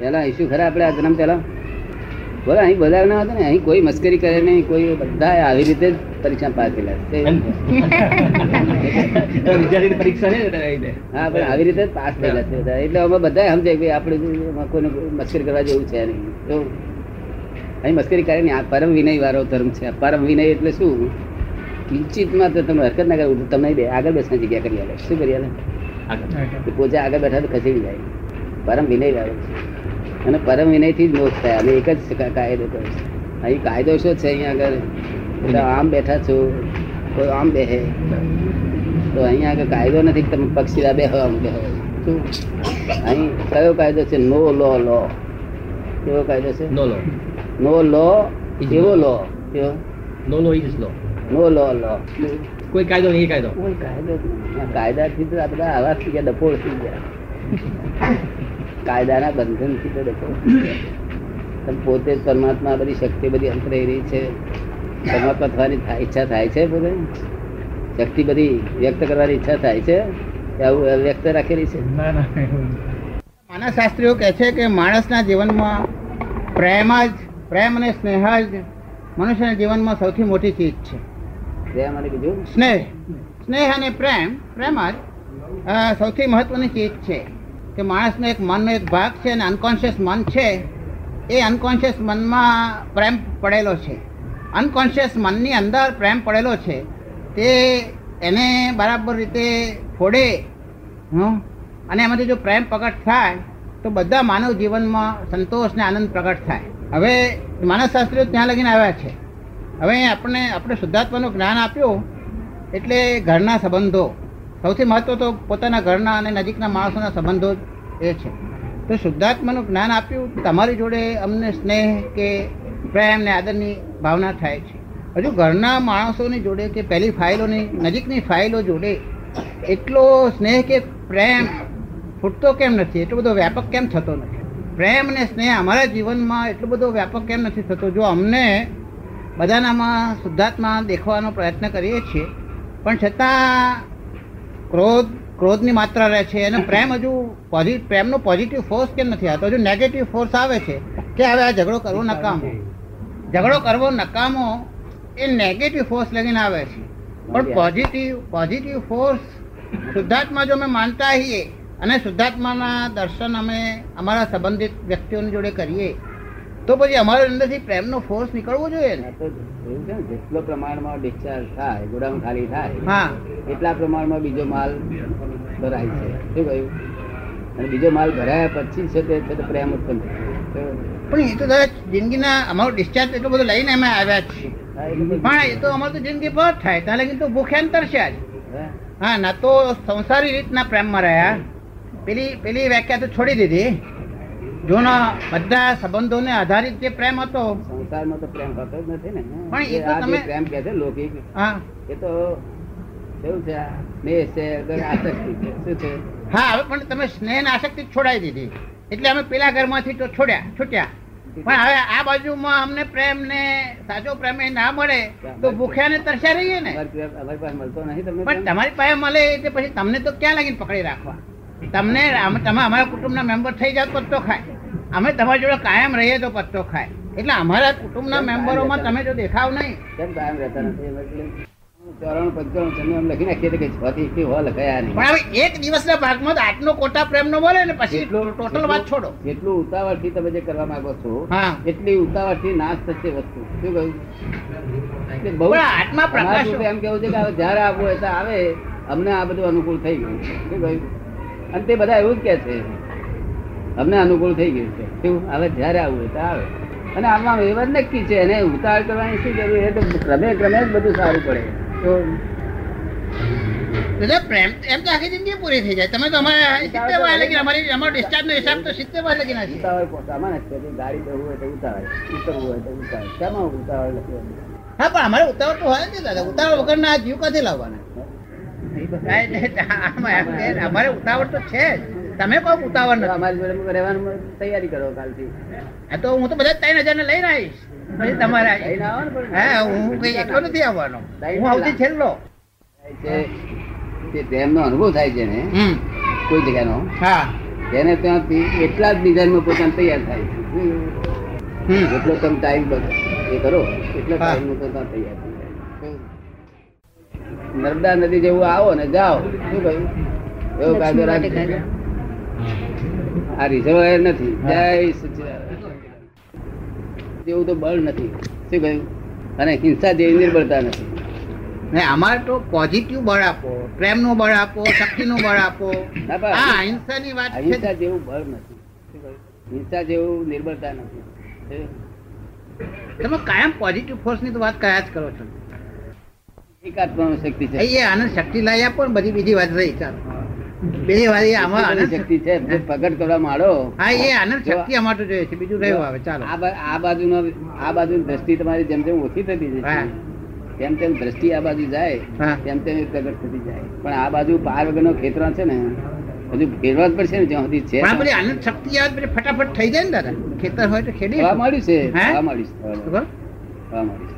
પેલા અહીં ખરા આપણે આ જન્મ પેલા બોલો અહીં બધા ના હતા ને અહીં કોઈ મસ્કરી કરે નહીં કોઈ બધા આવી રીતે પરીક્ષા પાસ થયેલા પરીક્ષા આવી. હા પણ આવી રીતે પાસ થયેલા છે બધા. એટલે અમે બધા સમજે કે આપણે કોઈને મસ્કરી કરવા જેવું છે નહીં. તો અહીં મસ્કરી કરે નહીં. આ પરમ વિનય વાળો ધર્મ છે. પરમ વિનય એટલે શું? કિંચિતમાં તો તમે હરકત ના કરો તમને બે આગળ બેસવાની જગ્યા કરી આલે. શું કરી આલે? આગળ. પોતે આગળ બેઠા તો ખસેડી જાય. પરમ વિનય વાળો છે. અને પરમ વિનયથી જ મોક્ષ થાય. અમે એક જ કાયદો કર્યો છે. અહીં કાયદો શું છે અહીંયા આગળ? એટલે આમ બેઠા છો. કોઈ આમ બેહે. તો અહીંયા આગળ કાયદો નથી કે તમે પક્ષીલા બેહો આમ બેહો. અહીં કયો કાયદો છે? નો લો લો. કેવો કાયદો છે? નો લો. નો લો એવો લો. કેવો? No law is law. No law લો. કોઈ કાયદો નહીં કાયદો. કોઈ કાયદો કાયદાથી તો આ બધા આવા થઈ ગયા ડફોળ થઈ ગયા. કાયદાના બંધનથી તો તમે પોતે જ પરમાત્મા બધી શક્તિ બધી અંતરાઈ રહી છે. પરમાત્મા થવાની ઈચ્છા થાય છે પોતે શક્તિ બધી વ્યક્ત કરવાની ઈચ્છા થાય છે. આવું વ્યક્ત રાખેલી છે. માનસશાસ્ત્રીઓ કહે છે કે માણસના જીવનમાં પ્રેમ જ પ્રેમ અને સ્નેહ જ મનુષ્યના જીવનમાં સૌથી મોટી ચીજ છે. પ્રેમ અને બીજું? સ્નેહ. સ્નેહ અને પ્રેમ પ્રેમ જ સૌથી મહત્વની ચીજ છે. કે માણસનો એક મનનો એક ભાગ છે અને અનકોન્શિયસ મન છે, એ અનકોન્શિયસ મનમાં પ્રેમ પડેલો છે. અનકોન્શિયસ મનની અંદર પ્રેમ પડેલો છે, તે એને બરાબર રીતે ફોડે અને એમાંથી જો પ્રેમ પ્રગટ થાય, તો બધા માનવ જીવનમાં સંતોષ ને આનંદ પ્રગટ થાય. હવે માનસશાસ્ત્રીઓ ત્યાં લગીને આવ્યા છે. હવે આપણે આપણે શુદ્ધાત્માનું જ્ઞાન આપ્યું, એટલે ઘરના સંબંધો. સૌથી મહત્વ તો પોતાના ઘરના અને નજીકના માણસોના સંબંધો એ છે. તો શુદ્ધાત્માનું જ્ઞાન આપ્યું, તમારી જોડે અમને સ્નેહ કે પ્રેમ ને આદરની ભાવના થાય છે. હજુ ઘરના માણસોની જોડે કે પહેલી ફાઇલોની, નજીકની ફાઇલો જોડે એટલો સ્નેહ કે પ્રેમ ફૂટતો કેમ નથી? એટલો બધો વ્યાપક કેમ થતો નથી? પ્રેમ અને સ્નેહ અમારા જીવનમાં એટલો બધો વ્યાપક કેમ નથી થતો? જો અમને બધાનામાં શુદ્ધાત્મા દેખવાનો પ્રયત્ન કરીએ છીએ, પણ છતાં ક્રોધ ક્રોધની માત્રા રહે છે અને પ્રેમ હજુ પોઝિટિવ પ્રેમનો પોઝિટિવ ફોર્સ કેમ નથી આવતો? હજુ નેગેટિવ ફોર્સ આવે છે કે હવે આ ઝઘડો કરવો નકામો? ઝઘડો કરવો નકામો એ નેગેટિવ ફોર્સ લગીને આવે છે. પણ પોઝિટિવ પોઝિટિવ ફોર્સ શુદ્ધાત્મા જો અમે માનતા હઈએ અને શુદ્ધાત્માના દર્શન અમે અમારા સંબંધિત વ્યક્તિઓની જોડે કરીએ તો પછી અમારે અંદરથી પ્રેમનો ફોર્સ નીકળવો જોઈએ ને. એવું છે જેટલો પ્રમાણમાં ડિસ્ચાર્જ થાય ગોડાઉન ખાલી થાય હા. એટલા પ્રમાણમાં બીજો માલ ભરાય છે. શું કહ્યું? અને બીજો માલ ભરાયા પછી છે તે છે પ્રેમ ઉત્પન્ન પણ એ તો દાદા જિંદગીના અમારો ડિસ્ચાર્જ એટલો બધો લઈને અમે આવ્યા છીએ. પણ એ તો અમારે તો જિંદગી પર થાય. ત્યાં લગી તો ભૂખ્યા ને આજ હા ના તો સંસારી રીતના પ્રેમમાં રહ્યા. પેલી પેલી વ્યાખ્યા તો છોડી દીધી. જૂના બધા સંબંધોને આધારિત જે પ્રેમ હતો સંસારમાં તો પ્રેમ હતો જ નથી ને. પણ એ તો તમે- પ્રેમ કહે છે લૌકિક હા. એ તો કેવું છે સ્નેહ છે આસક્તિ છે શું છે? હા હવે પણ તમે સ્નેહ ને આસક્તિ છોડાવી દીધી. એટલે અમે પેલા ઘરમાંથી તો છોડ્યા છૂટ્યા. પણ હવે આ બાજુમાં અમને પ્રેમ ને સાચો પ્રેમ એ ના મળે તો ભૂખ્યા ને તરસ્યા રહીએ ને. અમારી પાસે મળતો નહીં તમને પણ તમારી પાસે મળે એટલે પછી તમને તો ક્યાં લાગીને પકડી રાખવા? તમને તમે અમારા કુટુંબના મેમ્બર થઈ જાવ તો તો ખાય. અમે તમારી જોડે કાયમ રહીએ તો પત્તો ખાય. એટલે અમારા કુટુંબના મેમ્બરોમાં તમે જો દેખાવ નહીં. કેમ કાયમ રહેતા નથી? ચોરાણું પંચાણું તમે લખી નાખીએ કે છ થી હો લખાયા નહીં. પણ હવે એક દિવસના ભાગમાં આટલો કોટા પ્રેમનો બોલે ને પછી ટોટલ વાત છોડો. જેટલું ઉતાવળ તમે જે કરવા માંગો છો એટલી ઉતાવળથી નાશ થશે વસ્તુ. શું કહ્યું? એટલે બહુ આત્મા પ્રકાશ એમ કેવું છે કે હવે જ્યારે આવવું હોય તો આવે અમને આ બધું અનુકૂળ થઈ ગયું. શું કહ્યું? અને તે બધા એવું જ કે છે. અમને અનુકૂળ થઈ ગયું છે. શું હવે જ્યારે આવવું હોય આવે. અને આમાં એવા નક્કી છે. એને ઉતાર કરવાની શું જરૂર એ તો ક્રમે ક્રમે જ બધું સારું પડે. તો દાદા પ્રેમ એમ તો આખી જિંદગી પૂરી થઈ જાય. તમે તો અમારા સિત્તેર વાર લગી અમારી અમારો ડિસ્ચાર્જ નો હિસાબ તો સિત્તેર વાર લગી નાખી ઉતાવળ પોતામાં જ ગાડી જવું હોય તો ઉતાવળ. ઉતરવું હોય તો ઉતાવળ. શેમાં ઉતાવળ હા પણ અમારે ઉતાવળ તો હોય ને દાદા. ઉતાવળ વગર ના જીવ ક્યાંથી લાવવાના? અમારે ઉતાવળ તો છે જ. તમે કહો ઉતાવળ નથી. અમારી જોડે રહેવાનું તૈયારી કરો કાલથી. હા તો હું તો બધા ત્રણ હજાર ને લઈને આવીશ. પછી તમારે લઈને આવો ને હા હું કઈ એકલો નથી આવવાનો. હું આવતી છેલ્લો. છે તે પ્રેમનો અનુભવ થાય છે ને કોઈ જગ્યાનો હા. તેને ત્યાંથી એટલા જ ડિઝાઇનમાં પોતાને તૈયાર થાય છે. જેટલો તમે ટાઈમ એ કરો એટલો ટાઈમ પોતા તૈયાર નર્મદા નદી જેવું આવો ને જાઓ. શું કહ્યું? એવો કાયદો રાખજો આ રિઝર્વાયર નથી. જય સચ્ચિદાનંદ. જેવું તો બળ નથી. શું કહ્યું? અને હિંસા જેવી નિર્બળતા નથી. ને અમારે તો પોઝિટિવ બળ આપો પ્રેમનું બળ આપો શક્તિનું બળ આપો. ના, હા અહિંસાની વાત છે અહિંસા જેવું બળ નથી. હિંસા જેવું નિર્બળતા નથી. તમે કાયમ પોઝિટિવ ફોર્સની તો વાત કયા જ કરો છો? એકાત્માનું શક્તિ છે. એ આનંદ શક્તિ લાવી આપો ને બધી બીજી વાત રહી ચાલો. બીજી વાત એ આમાં એટલી આનંદ બધી શક્તિ છે પ્રગટ કરવા માંડો હા એ આનંદ શક્તિ અમારે જોઈએ છે. બીજું રહ્યું આવે ચાલો. આ બાજુનો આ બાજુ દ્રષ્ટિ તમારી જેમ જેમ ઓછી થતી હા. તેમ તેમ દ્રષ્ટિ આ બાજુ જાય તેમ તેમ પ્રગટ થતી જાય. પણ આ બાજુ પાર વગરનો ખેતર છે ને હજુ ફેરવા જ પડશે ને જ્યાં સુધી છે. આનંદ શક્તિ આવે ફટાફટ થઈ જાય ને દાદા. ખેતર હોય તો ખેડી. મળ્યું છે? છે. માંડ્યું છે.